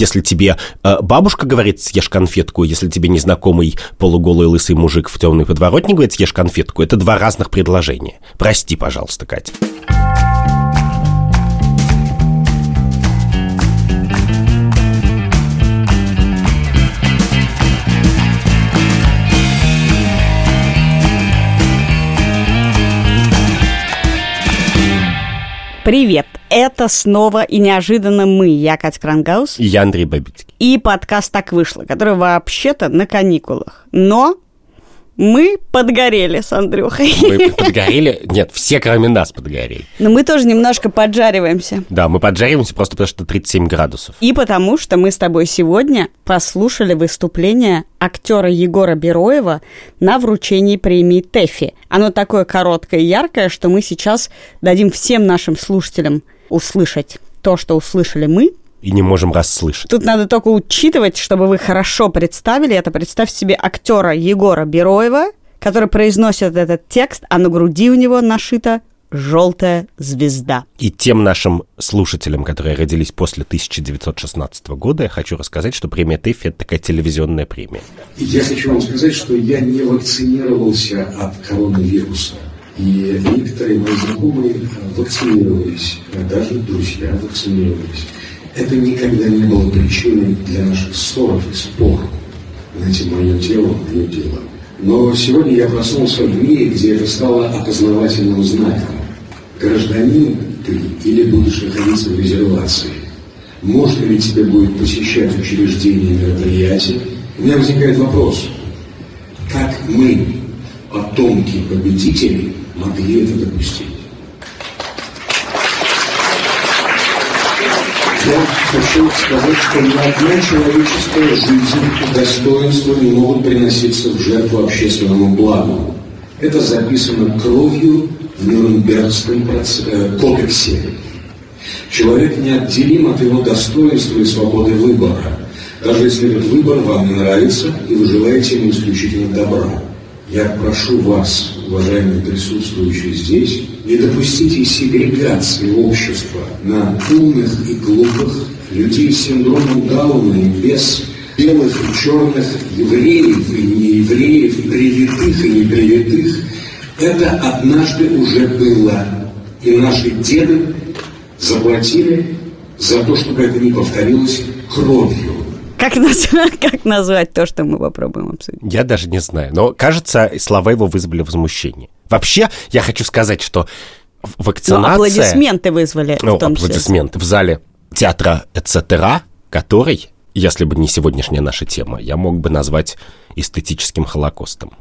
Если тебе э, бабушка говорит «съешь конфетку», если тебе незнакомый полуголый лысый мужик в темной подворотне говорит «съешь конфетку», это два разных предложения. Прости, пожалуйста, Катя. Привет! Это снова и неожиданно мы, я Катя Крангаус. И я Андрей Бабицкий. И подкаст «Так вышло», который вообще-то на каникулах. Но мы подгорели с Андрюхой. Мы подгорели? Нет, все кроме нас подгорели. Но мы тоже немножко поджариваемся. Да, мы поджариваемся просто потому, что 37 градусов. И потому, что мы с тобой сегодня послушали выступление актера Егора Бероева на вручении премии ТЭФИ. Оно такое короткое и яркое, что мы сейчас дадим всем нашим слушателям услышать то, что услышали мы, и не можем расслышать. Тут надо только учитывать, чтобы вы хорошо представили это. Представьте себе актера Егора Бероева, который произносит этот текст, а на груди у него нашита желтая звезда. И тем нашим слушателям, которые родились после 1916 года, я хочу рассказать, что премия ТЭФИ – это такая телевизионная премия. Я хочу вам сказать, что я не вакцинировался от коронавируса. И некоторые мои знакомые вакцинировались, даже друзья вакцинировались. Это никогда не было причиной для наших ссоров и споров. Знаете, мое тело, мое дело. Но сегодня я проснулся в мире, где это стало опознавательным знаком. Гражданин ты или будешь находиться в резервации? Можно ли тебе будет посещать учреждения и мероприятия? У меня возникает вопрос. Как мы, потомки победителей, могли это допустить? Я хочу сказать, что ни одна человеческая жизнь и достоинство не могут приноситься в жертву общественному благу. Это записано кровью в Нюрнбергском э, кодексе. Человек неотделим от его достоинства и свободы выбора, даже если этот выбор вам не нравится и вы желаете ему исключительно добра. Я прошу вас, уважаемые присутствующие здесь, не допустите сегрегации общества на умных и глупых, людей с синдромом Дауна и без белых и черных, евреев и неевреев, привитых и непривитых. Это однажды уже было. И наши деды заплатили за то, чтобы это не повторилось кровью. Как назвать, как назвать то, что мы попробуем обсудить? Я даже не знаю. Но, кажется, слова его вызвали возмущение. Вообще, я хочу сказать, что вакцинация... Ну, аплодисменты вызвали ну, в том аплодисменты числе. в зале театра «Эцетера», который, если бы не сегодняшняя наша тема, я мог бы назвать эстетическим холокостом.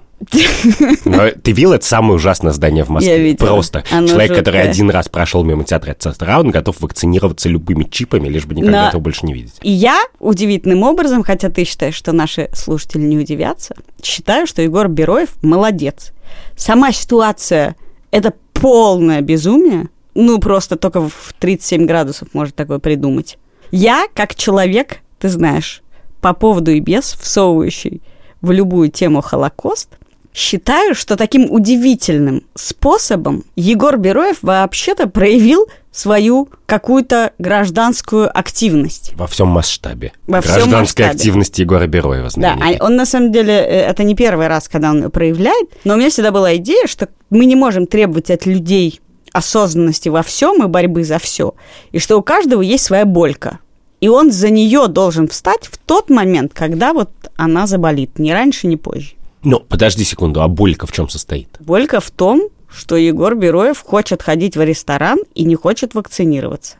Но ты видел это самое ужасное здание в Москве? Я видела. Просто. Оно Человек, жуткое. который один раз прошел мимо театра Цестра, он готов вакцинироваться любыми чипами, лишь бы никогда Но- этого больше не видеть. И я удивительным образом, хотя ты считаешь, что наши слушатели не удивятся, считаю, что Егор Бероев молодец. Сама ситуация – это полное безумие. Ну, просто только в 37 градусов может такое придумать. Я, как человек, ты знаешь, по поводу и без, всовывающий в любую тему Холокост, считаю, что таким удивительным способом Егор Бероев вообще-то проявил свою какую-то гражданскую активность. Во всем масштабе. Во всем Гражданская масштабе. активность Егора Бероева, Да, знаменитой. а он на самом деле, э, это не первый раз, когда он её проявляет, но у меня всегда была идея, что мы не можем требовать от людей осознанности во всем и борьбы за все, и что у каждого есть своя болька. И он за нее должен встать в тот момент, когда вот она заболит, ни раньше, ни позже. Ну, подожди секунду, а болька в чем состоит? Болька в том, что Егор Бероев хочет ходить в ресторан и не хочет вакцинироваться.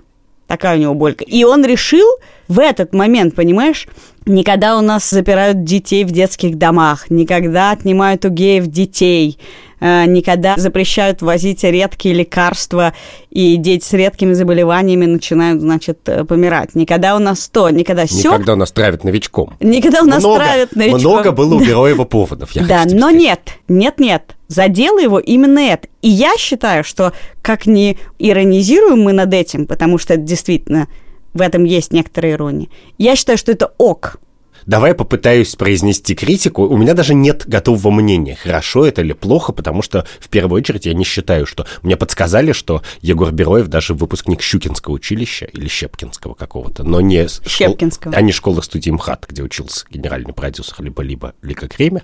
Такая у него болька. И он решил в этот момент, понимаешь, никогда у нас запирают детей в детских домах, никогда отнимают у геев детей, никогда запрещают возить редкие лекарства, и дети с редкими заболеваниями начинают, значит, э, помирать. Никогда у нас то, никогда все. Никогда у нас травят новичком. Никогда у нас много, травят новичков. Много было у Да. Бероева поводов, я Да, но сказать. нет, нет, нет. Задело его именно это. И я считаю, что как не иронизируем мы над этим, потому что это действительно в этом есть некоторая ирония. Я считаю, что это ок. Давай попытаюсь произнести критику. У меня даже нет готового мнения, хорошо это или плохо, потому что в первую очередь я не считаю, что... Мне подсказали, что Егор Бероев даже выпускник Щукинского училища или Щепкинского какого-то, но не... Щепкинского. Школ... А не школа студии МХАТ, где учился генеральный продюсер либо-либо Лика Кремер.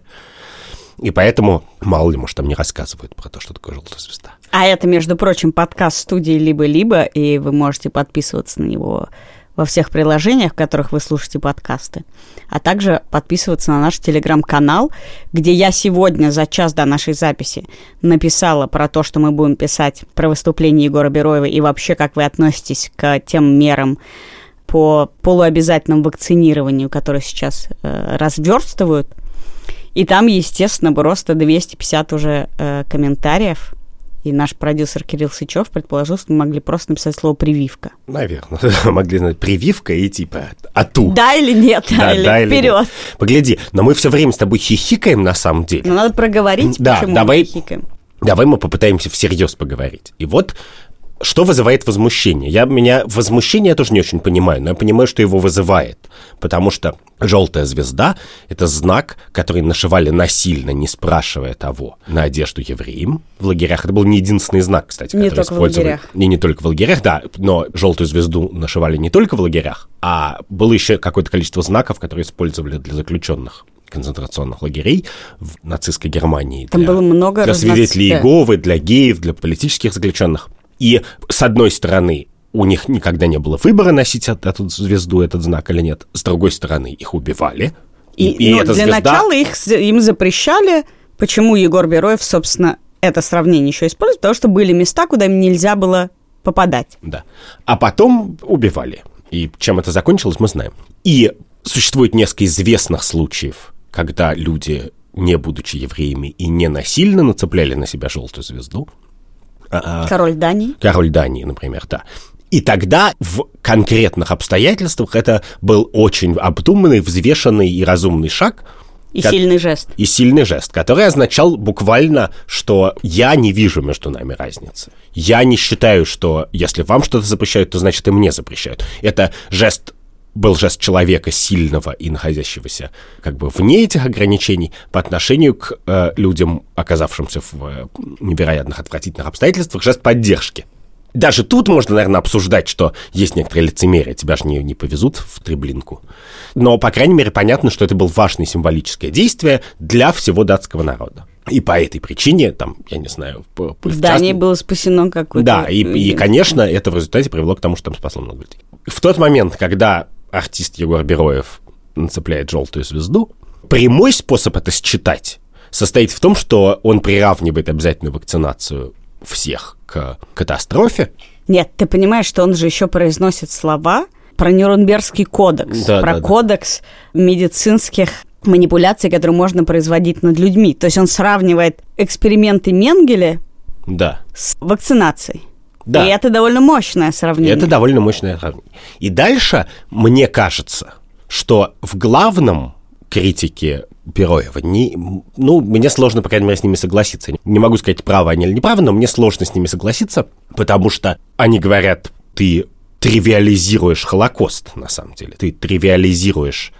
И поэтому, мало ли, может, там не рассказывают про то, что такое желтая звезда. А это, между прочим, подкаст студии «Либо-либо», и вы можете подписываться на него во всех приложениях, в которых вы слушаете подкасты, а также подписываться на наш телеграм-канал, где я сегодня за час до нашей записи написала про то, что мы будем писать про выступление Егора Бероева и вообще, как вы относитесь к тем мерам по полуобязательному вакцинированию, которые сейчас э, разверстывают. И там, естественно, просто 250 уже э, комментариев и наш продюсер Кирилл Сычев предположил, что мы могли просто написать слово «прививка». Наверное. Могли знать «прививка» и типа «ату». Да или нет, да, или да вперед. Или нет. Погляди, но мы все время с тобой хихикаем на самом деле. Но надо проговорить, да, почему давай, мы хихикаем. Давай мы попытаемся всерьез поговорить. И вот что вызывает возмущение? Я меня возмущение я тоже не очень понимаю, но я понимаю, что его вызывает, потому что желтая звезда – это знак, который нашивали насильно, не спрашивая того, на одежду евреям в лагерях. Это был не единственный знак, кстати, не который лагерях. Не, не только в лагерях, да, но желтую звезду нашивали не только в лагерях, а было еще какое-то количество знаков, которые использовали для заключенных концентрационных лагерей в нацистской Германии. Там для, было много Для свидетелей да. Иеговы, для геев, для политических заключенных. И с одной стороны, у них никогда не было выбора носить эту звезду, этот знак или нет. С другой стороны, их убивали. И, и, и ну, эта для звезда... начала их, им запрещали. Почему Егор Бероев, собственно, это сравнение еще использует? Потому что были места, куда им нельзя было попадать. Да. А потом убивали. И чем это закончилось, мы знаем. И существует несколько известных случаев, когда люди, не будучи евреями и не насильно нацепляли на себя желтую звезду. Король Дании. Король Дании, например, да. И тогда в конкретных обстоятельствах это был очень обдуманный, взвешенный и разумный шаг. И ко- сильный жест. И сильный жест, который означал буквально, что я не вижу между нами разницы. Я не считаю, что если вам что-то запрещают, то значит и мне запрещают. Это жест был жест человека сильного и находящегося как бы вне этих ограничений по отношению к э, людям, оказавшимся в э, невероятных отвратительных обстоятельствах, жест поддержки. Даже тут можно, наверное, обсуждать, что есть некоторые лицемерие, тебя же не, не повезут в Треблинку. Но, по крайней мере, понятно, что это было важное символическое действие для всего датского народа. И по этой причине, там, я не знаю... По, в Дании част... было спасено какое-то... Да, и, и, конечно, это в результате привело к тому, что там спасло много людей. В тот момент, когда артист Егор Бероев нацепляет желтую звезду, прямой способ это считать состоит в том, что он приравнивает обязательную вакцинацию всех к катастрофе. Нет, ты понимаешь, что он же еще произносит слова про Нюрнбергский кодекс, да, про да, кодекс да. медицинских манипуляций, которые можно производить над людьми. То есть он сравнивает эксперименты Менгеля да. с вакцинацией. Да. И это довольно мощное сравнение. Это довольно мощное сравнение. И дальше, мне кажется, что в главном критике Бероева, не, ну, мне сложно, по крайней мере, с ними согласиться. Не могу сказать, правы они или неправы, но мне сложно с ними согласиться, потому что они говорят, ты тривиализируешь Холокост, на самом деле. Ты тривиализируешь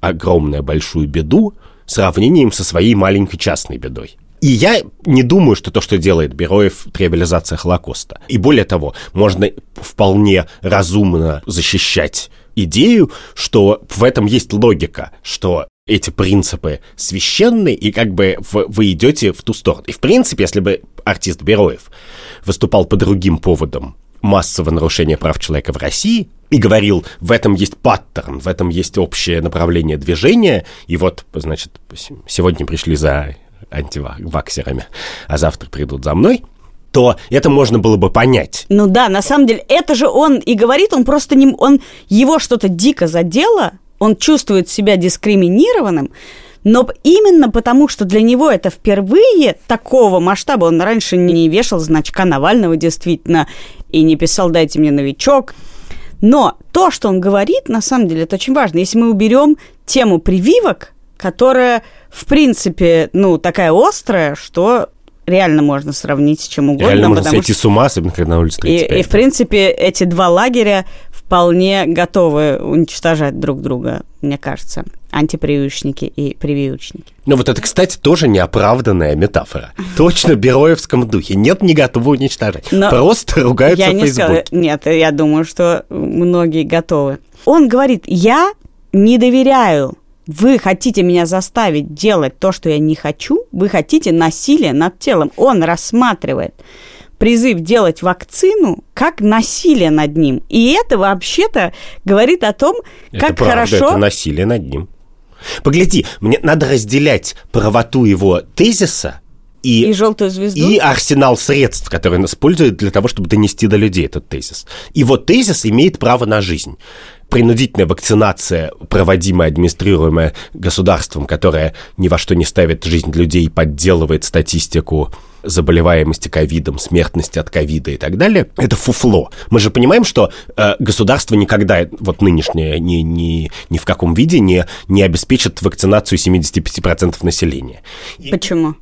огромную большую беду сравнением со своей маленькой частной бедой. И я не думаю, что то, что делает Бероев, тривиализация Холокоста. И более того, можно вполне разумно защищать идею, что в этом есть логика, что эти принципы священны, и как бы вы идете в ту сторону. И в принципе, если бы артист Бероев выступал по другим поводам массового нарушения прав человека в России и говорил, в этом есть паттерн, в этом есть общее направление движения, и вот, значит, сегодня пришли за антиваксерами, а завтра придут за мной, то это можно было бы понять. Ну да, на самом деле, это же он и говорит, он просто не... Он, его что-то дико задело, он чувствует себя дискриминированным, но именно потому, что для него это впервые такого масштаба, он раньше не вешал значка Навального действительно и не писал «дайте мне новичок», но то, что он говорит, на самом деле, это очень важно. Если мы уберем тему прививок, которая в принципе, ну, такая острая, что реально можно сравнить с чем угодно. Реально можно сойти что... с ума, особенно когда на улице 35. И, и, в принципе, эти два лагеря вполне готовы уничтожать друг друга, мне кажется, антипрививочники и прививочники. Ну вот это, кстати, тоже неоправданная метафора. Точно в Бероевском духе. Нет, не готовы уничтожать. Но Просто ругаются я в не Фейсбуке. Сказала, нет, я думаю, что многие готовы. Он говорит, я не доверяю вы хотите меня заставить делать то, что я не хочу, вы хотите насилие над телом. Он рассматривает призыв делать вакцину как насилие над ним. И это вообще-то говорит о том, как это правда, хорошо... это насилие над ним. Погляди, мне надо разделять правоту его тезиса и, и желтую звезду. И арсенал средств, которые он использует для того, чтобы донести до людей этот тезис. Вот тезис имеет право на жизнь принудительная вакцинация, проводимая, администрируемая государством, которое ни во что не ставит жизнь людей, подделывает статистику заболеваемости ковидом, смертности от ковида и так далее, это фуфло. Мы же понимаем, что э, государство никогда, вот нынешнее, ни, ни, ни в каком виде не, не обеспечит вакцинацию 75% населения. Почему?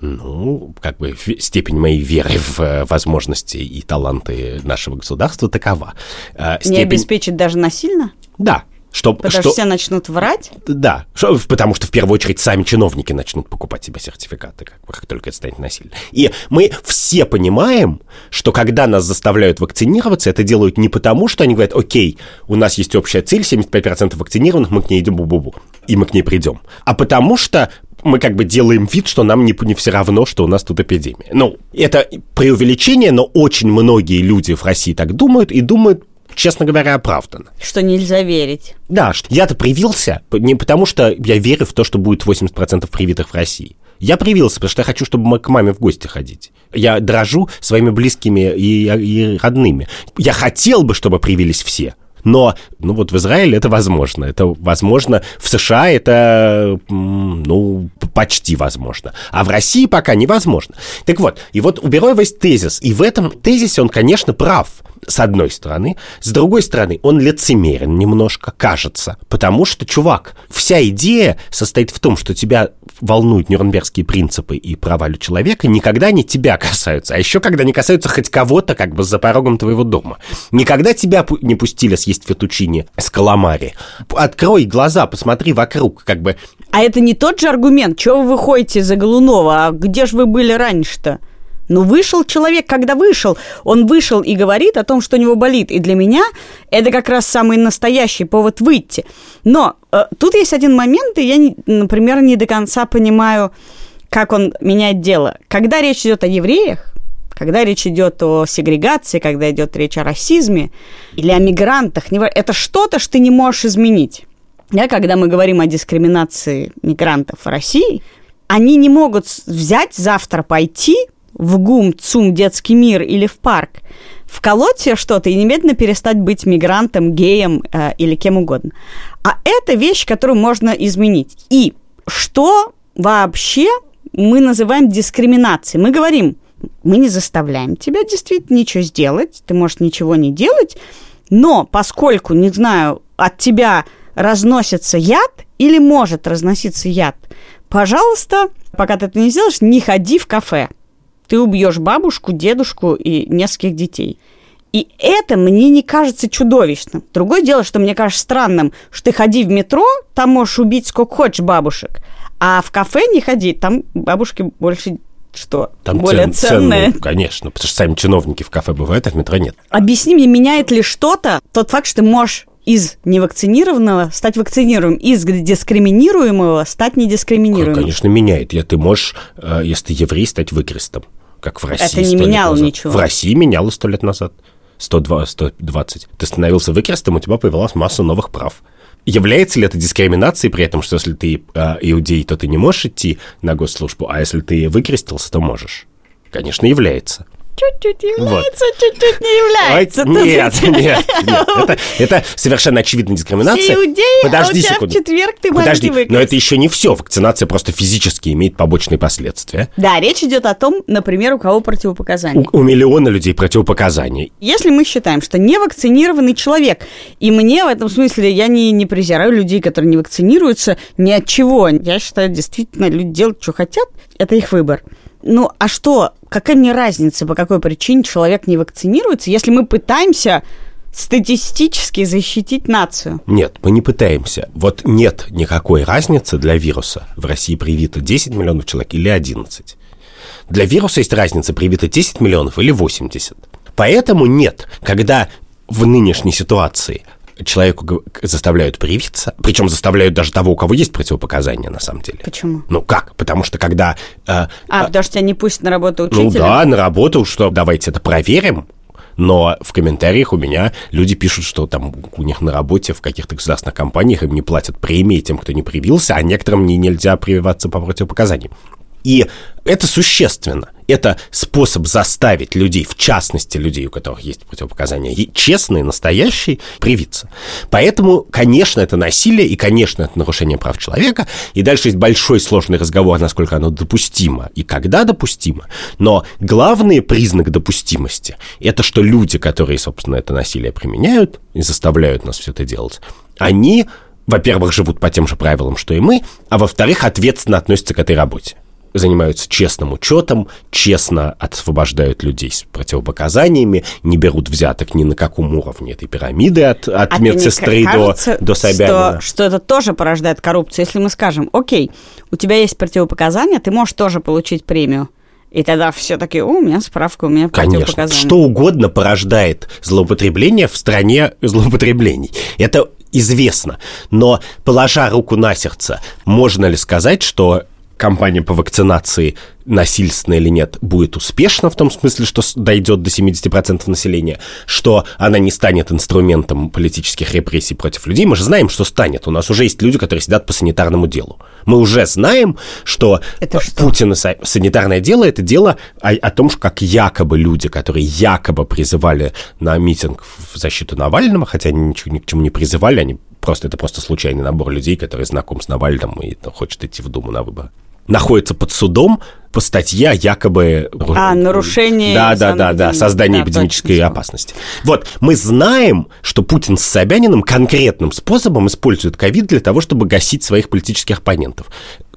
Ну, как бы степень моей веры в э, возможности и таланты нашего государства такова. Э, степень... Не обеспечит даже насильно? Да. Что, потому что, что все начнут врать? Да, что, потому что в первую очередь сами чиновники начнут покупать себе сертификаты, как, как только это станет насильно. И мы все понимаем, что когда нас заставляют вакцинироваться, это делают не потому, что они говорят, окей, у нас есть общая цель, 75% вакцинированных, мы к ней идем бу-бу-бу, и мы к ней придем. А потому что мы как бы делаем вид, что нам не, не все равно, что у нас тут эпидемия. Ну, это преувеличение, но очень многие люди в России так думают и думают честно говоря, оправданно. Что нельзя верить. Да, что я-то привился не потому, что я верю в то, что будет 80% привитых в России. Я привился, потому что я хочу, чтобы мы к маме в гости ходить. Я дрожу своими близкими и, и родными. Я хотел бы, чтобы привились все. Но, ну вот в Израиле это возможно. Это возможно. В США это, ну, почти возможно. А в России пока невозможно. Так вот, и вот у есть тезис. И в этом тезисе он, конечно, прав с одной стороны. С другой стороны, он лицемерен немножко, кажется. Потому что, чувак, вся идея состоит в том, что тебя волнуют нюрнбергские принципы и права человека, никогда не тебя касаются. А еще когда не касаются хоть кого-то как бы за порогом твоего дома. Никогда тебя не пустили съесть фетучини с каламари. Открой глаза, посмотри вокруг, как бы... А это не тот же аргумент. Чего вы выходите за Голунова? А где же вы были раньше-то? Ну, вышел человек, когда вышел. Он вышел и говорит о том, что у него болит. И для меня это как раз самый настоящий повод выйти. Но э, тут есть один момент, и я, например, не до конца понимаю, как он меняет дело. Когда речь идет о евреях, когда речь идет о сегрегации, когда идет речь о расизме или о мигрантах, это что-то, что ты не можешь изменить. Да, когда мы говорим о дискриминации мигрантов в России, они не могут взять завтра пойти в ГУМ, ЦУМ, детский мир или в парк, вколоть себе что-то и немедленно перестать быть мигрантом, геем э, или кем угодно. А это вещь, которую можно изменить. И что вообще мы называем дискриминацией? Мы говорим, мы не заставляем тебя действительно ничего сделать, ты можешь ничего не делать, но поскольку, не знаю, от тебя разносится яд или может разноситься яд, пожалуйста, пока ты это не сделаешь, не ходи в кафе ты убьешь бабушку, дедушку и нескольких детей. И это мне не кажется чудовищным. Другое дело, что мне кажется странным, что ты ходи в метро, там можешь убить сколько хочешь бабушек, а в кафе не ходи, там бабушки больше что? Там более цен, ценное. Ценные, конечно, потому что сами чиновники в кафе бывают, а в метро нет. Объясни мне, меняет ли что-то тот факт, что ты можешь из невакцинированного стать вакцинируемым, из дискриминируемого стать недискриминируемым. Конечно, меняет. Я, ты можешь, э, если ты еврей, стать выкрестом как в России. Это не меняло ничего. В России меняло сто лет назад. 102, 120. Ты становился выкрестом, у тебя появилась масса новых прав. Является ли это дискриминацией при этом, что если ты э, иудей, то ты не можешь идти на госслужбу, а если ты выкрестился, то можешь? Конечно, является чуть-чуть является, вот. чуть-чуть не является. Ой, нет, нет, нет. Это, это совершенно очевидная дискриминация. Иудеи, Подожди а у тебя секунду. в четверг ты Подожди, но это еще не все. Вакцинация просто физически имеет побочные последствия. Да, речь идет о том, например, у кого противопоказания. У, у миллиона людей противопоказания. Если мы считаем, что невакцинированный человек, и мне в этом смысле, я не, не презираю людей, которые не вакцинируются ни от чего. Я считаю, действительно, люди делают, что хотят, это их выбор. Ну, а что, какая мне разница, по какой причине человек не вакцинируется, если мы пытаемся статистически защитить нацию. Нет, мы не пытаемся. Вот нет никакой разницы для вируса. В России привито 10 миллионов человек или 11. Для вируса есть разница, привито 10 миллионов или 80. Поэтому нет, когда в нынешней ситуации человеку заставляют привиться, причем заставляют даже того, у кого есть противопоказания, на самом деле. Почему? Ну как? Потому что когда... Э, а, э, потому что тебя не пустят на работу учителя? Ну да, на работу, что давайте это проверим. Но в комментариях у меня люди пишут, что там у них на работе в каких-то государственных компаниях им не платят премии тем, кто не привился, а некоторым не нельзя прививаться по противопоказаниям. И это существенно. Это способ заставить людей, в частности людей, у которых есть противопоказания, честные, настоящие, привиться. Поэтому, конечно, это насилие, и, конечно, это нарушение прав человека. И дальше есть большой сложный разговор, насколько оно допустимо и когда допустимо. Но главный признак допустимости – это что люди, которые, собственно, это насилие применяют и заставляют нас все это делать, они, во-первых, живут по тем же правилам, что и мы, а во-вторых, ответственно относятся к этой работе занимаются честным учетом, честно освобождают людей с противопоказаниями, не берут взяток ни на каком уровне этой пирамиды от, от а медсестры до, до Собянина. Что, что это тоже порождает коррупцию. Если мы скажем, окей, у тебя есть противопоказания, ты можешь тоже получить премию. И тогда все таки у меня справка, у меня Конечно, что угодно порождает злоупотребление в стране злоупотреблений. Это известно. Но, положа руку на сердце, можно ли сказать, что кампания по вакцинации насильственная или нет, будет успешна в том смысле, что дойдет до 70% населения, что она не станет инструментом политических репрессий против людей. Мы же знаем, что станет. У нас уже есть люди, которые сидят по санитарному делу. Мы уже знаем, что, это что? Путин и санитарное дело – это дело о, о том, что как якобы люди, которые якобы призывали на митинг в защиту Навального, хотя они ничего ни к чему не призывали, они просто это просто случайный набор людей, которые знаком с Навальным и ну, хочет идти в Думу на выборы находится под судом по статье якобы... А, нарушение... Да, да, да, да, создание да, эпидемической точно. опасности. Вот, мы знаем, что Путин с Собяниным конкретным способом использует ковид для того, чтобы гасить своих политических оппонентов.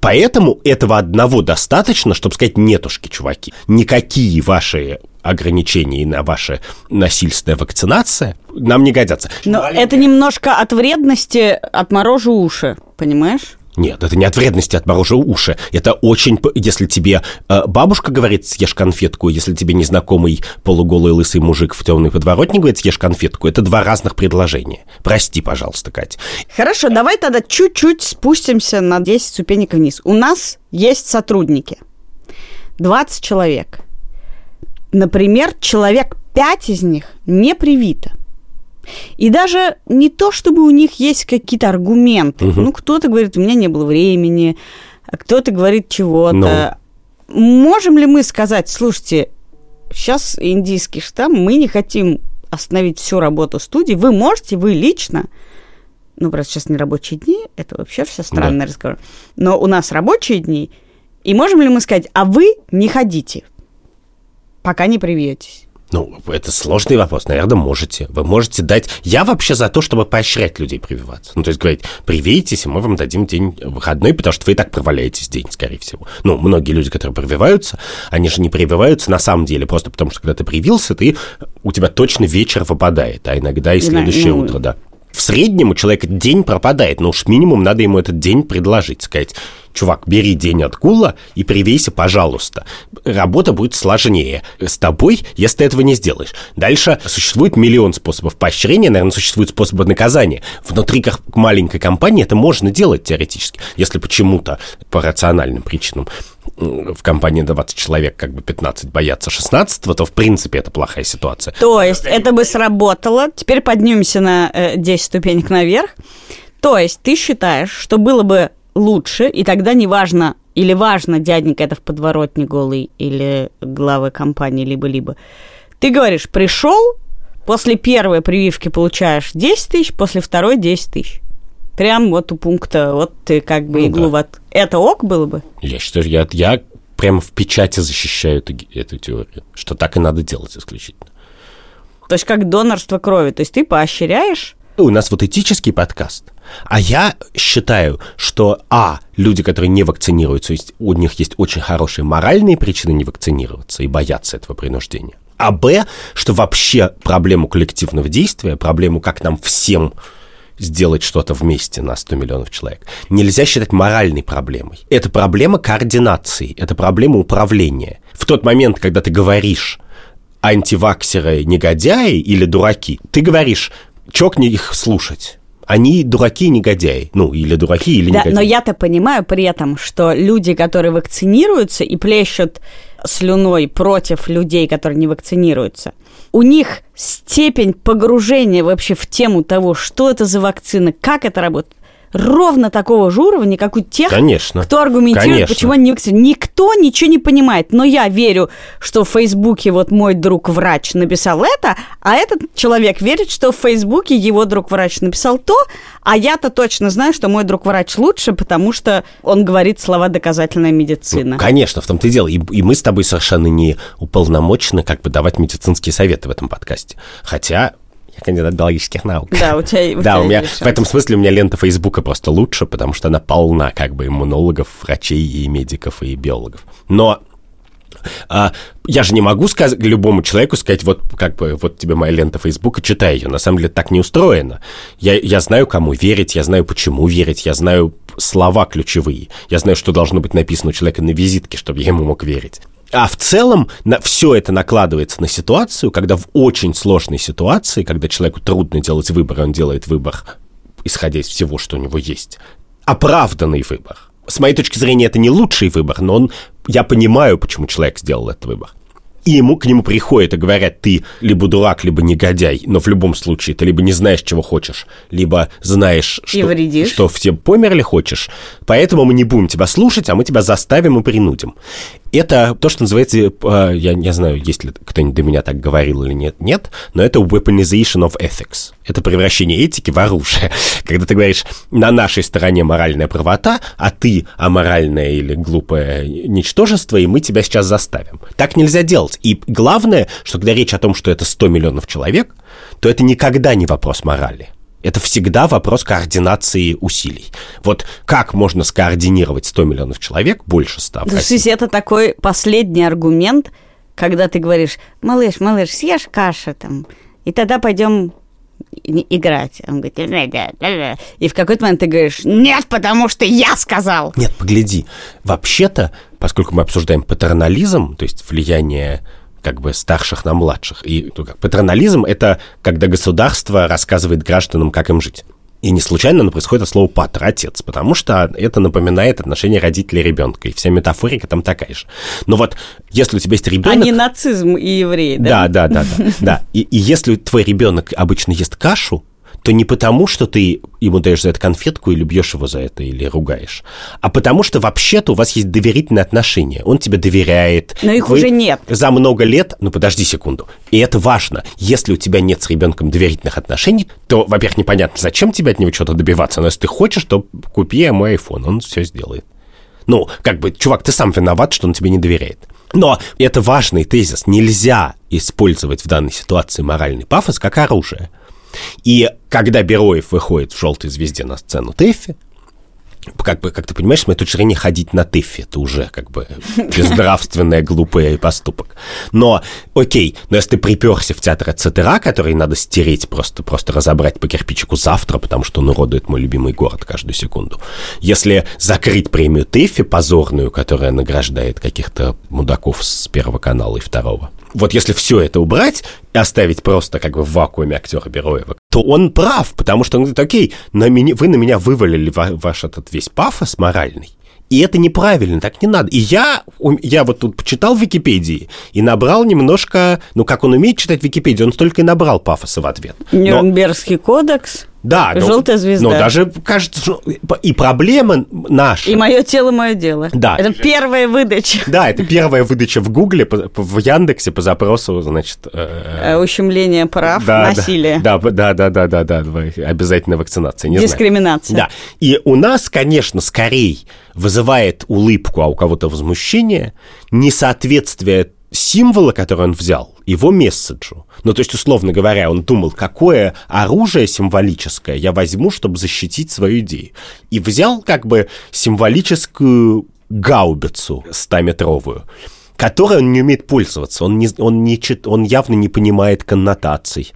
Поэтому этого одного достаточно, чтобы сказать, нетушки, чуваки, никакие ваши ограничений на ваша насильственная вакцинация нам не годятся. Но это немножко от вредности отморожу уши, понимаешь? Нет, это не от вредности отморожу уши. Это очень... Если тебе э, бабушка говорит, съешь конфетку, если тебе незнакомый полуголый лысый мужик в темной подворотне говорит, съешь конфетку, это два разных предложения. Прости, пожалуйста, Кать. Хорошо, давай тогда чуть-чуть спустимся на 10 ступенек вниз. У нас есть сотрудники. 20 человек. Например, человек 5 из них не привито. И даже не то, чтобы у них есть какие-то аргументы. Угу. Ну, кто-то говорит, у меня не было времени, а кто-то говорит чего-то. Но... Можем ли мы сказать, слушайте, сейчас индийский штамм, мы не хотим остановить всю работу студии, вы можете, вы лично, ну, просто сейчас не рабочие дни, это вообще все странный да. разговор, но у нас рабочие дни, и можем ли мы сказать, а вы не ходите, пока не привьетесь? Ну, это сложный вопрос. Наверное, можете. Вы можете дать... Я вообще за то, чтобы поощрять людей прививаться. Ну, то есть говорить, привейтесь, и мы вам дадим день выходной, потому что вы и так проваляетесь день, скорее всего. Ну, многие люди, которые прививаются, они же не прививаются на самом деле, просто потому что, когда ты привился, ты, у тебя точно вечер выпадает, а иногда и следующее ну, утро, да. В среднем у человека день пропадает, но уж минимум надо ему этот день предложить, сказать, чувак, бери день отгула и привейся, пожалуйста. Работа будет сложнее с тобой, если ты этого не сделаешь. Дальше существует миллион способов поощрения, наверное, существует способы наказания. Внутри маленькой компании это можно делать теоретически, если почему-то по рациональным причинам в компании 20 человек, как бы 15 боятся 16, то в принципе это плохая ситуация. То есть это бы сработало. Теперь поднимемся на 10 э, ступенек наверх. То есть ты считаешь, что было бы лучше, и тогда неважно, или важно, дяденька это в подворотне голый, или главы компании, либо-либо. Ты говоришь, пришел, после первой прививки получаешь 10 тысяч, после второй 10 тысяч. Прям вот у пункта, вот ты как бы ну, иглу да. вот. Это ок было бы? Я считаю, я, я прямо в печати защищаю эту, эту теорию, что так и надо делать исключительно. То есть как донорство крови, то есть ты поощряешь у нас вот этический подкаст. А я считаю, что, а, люди, которые не вакцинируются, у них есть очень хорошие моральные причины не вакцинироваться и бояться этого принуждения. А Б, что вообще проблему коллективного действия, проблему, как нам всем сделать что-то вместе на 100 миллионов человек, нельзя считать моральной проблемой. Это проблема координации, это проблема управления. В тот момент, когда ты говоришь антиваксеры негодяи или дураки, ты говоришь, чокни их слушать они дураки и негодяи. Ну, или дураки, или да, негодяи. Но я-то понимаю при этом, что люди, которые вакцинируются и плещут слюной против людей, которые не вакцинируются, у них степень погружения вообще в тему того, что это за вакцина, как это работает, ровно такого же уровня, как у тех, Конечно. кто аргументирует, Конечно. почему они. Никто ничего не понимает, но я верю, что в Фейсбуке вот мой друг-врач написал это, а этот человек верит, что в Фейсбуке его друг-врач написал то, а я-то точно знаю, что мой друг-врач лучше, потому что он говорит слова «доказательная медицина». Ну, конечно, в том-то и дело. И, и мы с тобой совершенно не уполномочены как бы давать медицинские советы в этом подкасте. Хотя я кандидат биологических наук. Да, у тебя, у да, тебя у меня в этом смысле у меня лента Фейсбука просто лучше, потому что она полна как бы иммунологов, врачей и медиков и биологов. Но а, я же не могу сказать любому человеку сказать, вот как бы вот тебе моя лента Фейсбука, читай ее. На самом деле так не устроено. Я, я знаю, кому верить, я знаю, почему верить, я знаю слова ключевые, я знаю, что должно быть написано у человека на визитке, чтобы я ему мог верить. А в целом на, все это накладывается на ситуацию, когда в очень сложной ситуации, когда человеку трудно делать выбор, он делает выбор, исходя из всего, что у него есть. Оправданный выбор. С моей точки зрения, это не лучший выбор, но он, я понимаю, почему человек сделал этот выбор. И ему к нему приходят и говорят, ты либо дурак, либо негодяй, но в любом случае ты либо не знаешь, чего хочешь, либо знаешь, что, что все померли хочешь, поэтому мы не будем тебя слушать, а мы тебя заставим и принудим. Это то, что называется, э, я не знаю, есть ли кто-нибудь до меня так говорил или нет, нет, но это weaponization of ethics. Это превращение этики в оружие. Когда ты говоришь, на нашей стороне моральная правота, а ты аморальное или глупое ничтожество, и мы тебя сейчас заставим. Так нельзя делать. И главное, что когда речь о том, что это 100 миллионов человек, то это никогда не вопрос морали. Это всегда вопрос координации усилий. Вот как можно скоординировать 100 миллионов человек, больше 100 в Ну, России? слушай, это такой последний аргумент, когда ты говоришь, малыш, малыш, съешь кашу там, и тогда пойдем играть. Он говорит, «Да, да, да, да». и в какой-то момент ты говоришь, нет, потому что я сказал. Нет, погляди. Вообще-то, поскольку мы обсуждаем патернализм, то есть влияние как бы старших на младших, и патернализм – это когда государство рассказывает гражданам, как им жить. И не случайно оно происходит от слова «патер» – отец, потому что это напоминает отношение родителя и ребенка, и вся метафорика там такая же. Но вот если у тебя есть А ребенок... не нацизм и евреи, да? Да, да, да, да. да. И, и если твой ребенок обычно ест кашу, то не потому, что ты ему даешь за это конфетку или бьешь его за это, или ругаешь, а потому что вообще-то у вас есть доверительные отношения. Он тебе доверяет. Но их Вы уже нет. За много лет, ну подожди секунду, и это важно. Если у тебя нет с ребенком доверительных отношений, то, во-первых, непонятно, зачем тебе от него что-то добиваться, но если ты хочешь, то купи ему iPhone, он все сделает. Ну, как бы, чувак, ты сам виноват, что он тебе не доверяет. Но это важный тезис. Нельзя использовать в данной ситуации моральный пафос как оружие. И когда Бероев выходит в «Желтой звезде» на сцену Тэффи, как бы, как ты понимаешь, с моей точки зрения, ходить на Тэффи, это уже как бы безнравственное, глупый поступок. Но, окей, но если ты приперся в театр ЦТРА, который надо стереть, просто, просто разобрать по кирпичику завтра, потому что он уродует мой любимый город каждую секунду. Если закрыть премию Тэффи, позорную, которая награждает каких-то мудаков с Первого канала и Второго, вот если все это убрать и оставить просто как бы в вакууме актера Бероева, то он прав, потому что он говорит, окей, на меня, вы на меня вывалили ва- ваш этот весь пафос моральный, и это неправильно, так не надо. И я, я вот тут почитал в Википедии и набрал немножко, ну, как он умеет читать Википедию, он столько и набрал пафоса в ответ. Но- Нюрнбергский кодекс. Да, но- Желтая звезда. Но даже кажется, что и проблема наша. И мое тело, мое дело. Да. Это первая выдача. Да, это первая выдача в Гугле, в Яндексе по запросу, значит, э, Э, Ущемление прав, да, насилие. Да, да, да, да, да, да, да, обязательная вакцинация. Не знаю. Дискриминация. Да. И у нас, конечно, скорее вызывает улыбку, а у кого-то возмущение, несоответствие символа, который он взял, его месседжу. Ну, то есть, условно говоря, он думал, какое оружие символическое я возьму, чтобы защитить свою идею. И взял как бы символическую гаубицу 100-метровую которой он не умеет пользоваться. Он, не, он, не, он явно не понимает коннотаций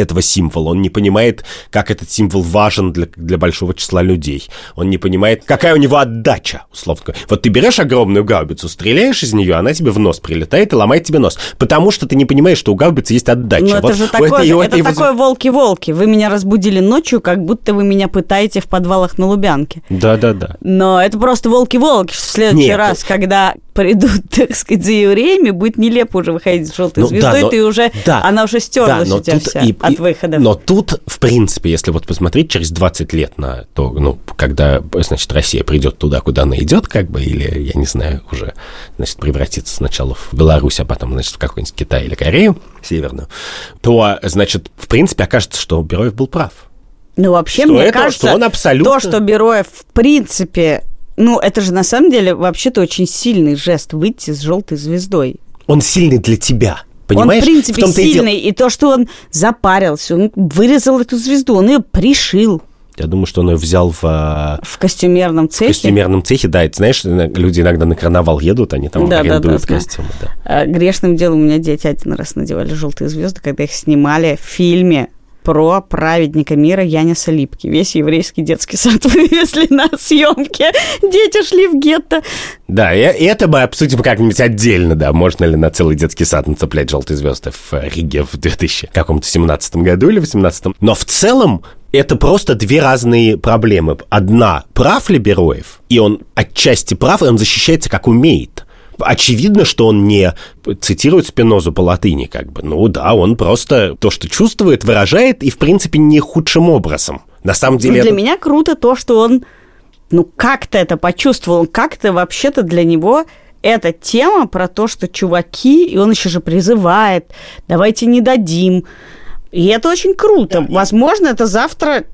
этого символа. Он не понимает, как этот символ важен для, для большого числа людей. Он не понимает, какая у него отдача, условно говоря. Вот ты берешь огромную гаубицу, стреляешь из нее, она тебе в нос прилетает и ломает тебе нос. Потому что ты не понимаешь, что у гаубицы есть отдача. Ну, это Вот же у такое, этой- же- это этой воз- такое волки-волки. Вы меня разбудили ночью, как будто вы меня пытаете в подвалах на Лубянке. Да-да-да. Но это просто волки-волки. В следующий Нет. раз, когда придут, так сказать, за евреями, будет нелепо уже выходить с желтой Ну, да, звездой, но- ты уже, да, она уже стерлась Да, но у тебя тут вся и- от и- выхода. Но тут, в принципе, если вот посмотреть через 20 лет на то, ну, когда, значит, Россия придет туда, куда она идет, как бы, или, я не знаю, уже, значит, превратится сначала в Беларусь, а потом, значит, в какой-нибудь Китай или Корею северную, то, значит, в принципе, окажется, что Бероев был прав. Ну, вообще, Что мне это- кажется, что он абсолютно- то, что Бероев, в принципе, ну, это же на самом деле вообще-то очень сильный жест выйти с желтой звездой. Он сильный для тебя, понимаешь? Он, в принципе, том-то и дело. сильный. И, то, что он запарился, он вырезал эту звезду, он ее пришил Я думаю, что он ее взял в а, в костюмерном цехе. костюмерном цехе, да, это, знаешь, люди иногда на карнавал едут, они там Да, да, арендуют да, да. костюмы, да. А, Грешным делом у меня дети один раз надевали желтые звезды, когда их снимали в фильме про праведника мира Яниса Липки. Весь еврейский детский сад вывезли на съемки. Дети шли в гетто. Да, и, это мы обсудим как-нибудь отдельно, да, можно ли на целый детский сад нацеплять желтые звезды в э, Риге в 2017 году или 2018. Но в целом это просто две разные проблемы. Одна, прав ли Бероев, и он отчасти прав, и он защищается как умеет. Очевидно, что он не цитирует Спинозу по латыни, как бы. Ну да, он просто то, что чувствует, выражает, и, в принципе, не худшим образом. На самом деле... Ну, для это- меня круто то, что он, ну, как-то это почувствовал. Как-то вообще-то для него эта тема про то, что чуваки, и он еще же призывает, давайте не дадим. И это очень круто. Возможно, это завтра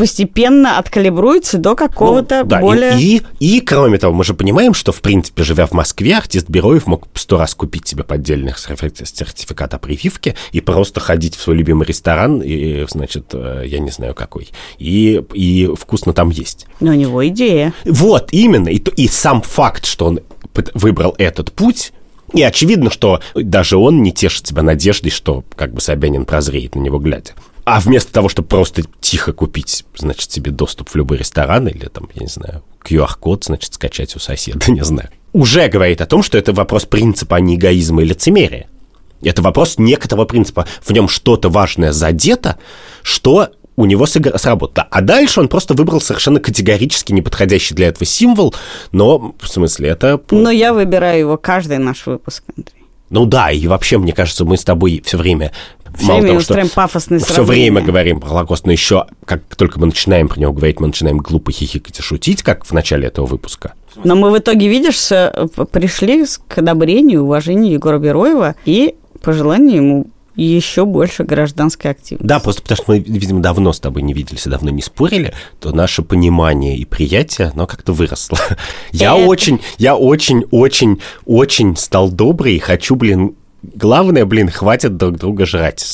постепенно откалибруется до какого-то Ну, да, и- более... И, и, кроме того, мы же понимаем, что, в принципе, живя в Москве, артист Бероев мог сто раз купить себе поддельных сертифи- сертификат о прививке и просто ходить в свой любимый ресторан, и, значит, э, я не знаю какой, и, и вкусно там есть. Но у него идея. Вот, именно. И, и сам факт, что он выбрал этот путь, и очевидно, что даже он не тешит себя надеждой, что как бы Собянин прозреет на него глядя. А вместо того, чтобы просто тихо купить, значит, себе доступ в любой ресторан или там, я не знаю, QR-код, значит, скачать у соседа, не знаю. Уже говорит о том, что это вопрос принципа, а не эгоизма и лицемерия. Это вопрос некоторого принципа. В нем что-то важное задето, что у него сработало. А дальше он просто выбрал совершенно категорически неподходящий для этого символ, но, в смысле, это... Но я выбираю его каждый наш выпуск, Андрей. Ну да, и вообще, мне кажется, мы с тобой все время... Все время устраиваем пафосные все сравнения. время говорим про Холокост, но еще, как только мы начинаем про него говорить, мы начинаем глупо хихикать и шутить, как в начале этого выпуска. Но мы в итоге, видишь, п- пришли к одобрению уважению Егора Бероева и пожеланию ему еще больше гражданской активности. Да, просто потому что мы, видимо, давно с тобой не виделись и давно не спорили, то наше понимание и приятие, оно как-то выросло. Я очень, я очень, очень, очень стал добрый и хочу, блин, главное, блин, хватит друг друга жрать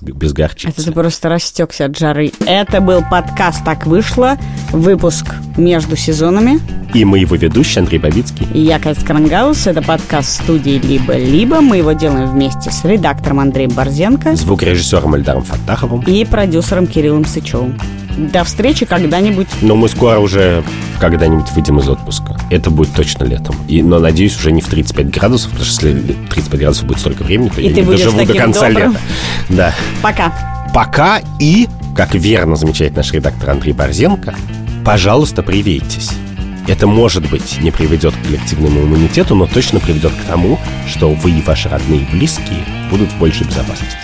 без горчицы. Это ты просто растекся от жары. Это был подкаст «Так вышло», выпуск между сезонами. И мы его ведущий Андрей Бабицкий. И я Катя Крангаус. Это подкаст студии «Либо-либо». Мы его делаем вместе с редактором Андреем Борзенко звукорежиссером Эльдаром Фаттаховым. и продюсером Кириллом Сычевым. До встречи когда-нибудь. Но мы скоро уже когда-нибудь выйдем из отпуска. Это будет точно летом. И, но, надеюсь, уже не в 35 градусов, потому что если 35 градусов будет столько времени, то И я ты не доживу до конца добрым. лета. Да. Пока. Пока и, как верно замечает наш редактор Андрей Борзенко, пожалуйста, привейтесь. Это, может быть, не приведет к коллективному иммунитету, но точно приведет к тому, что вы и ваши родные и близкие будут в большей безопасности.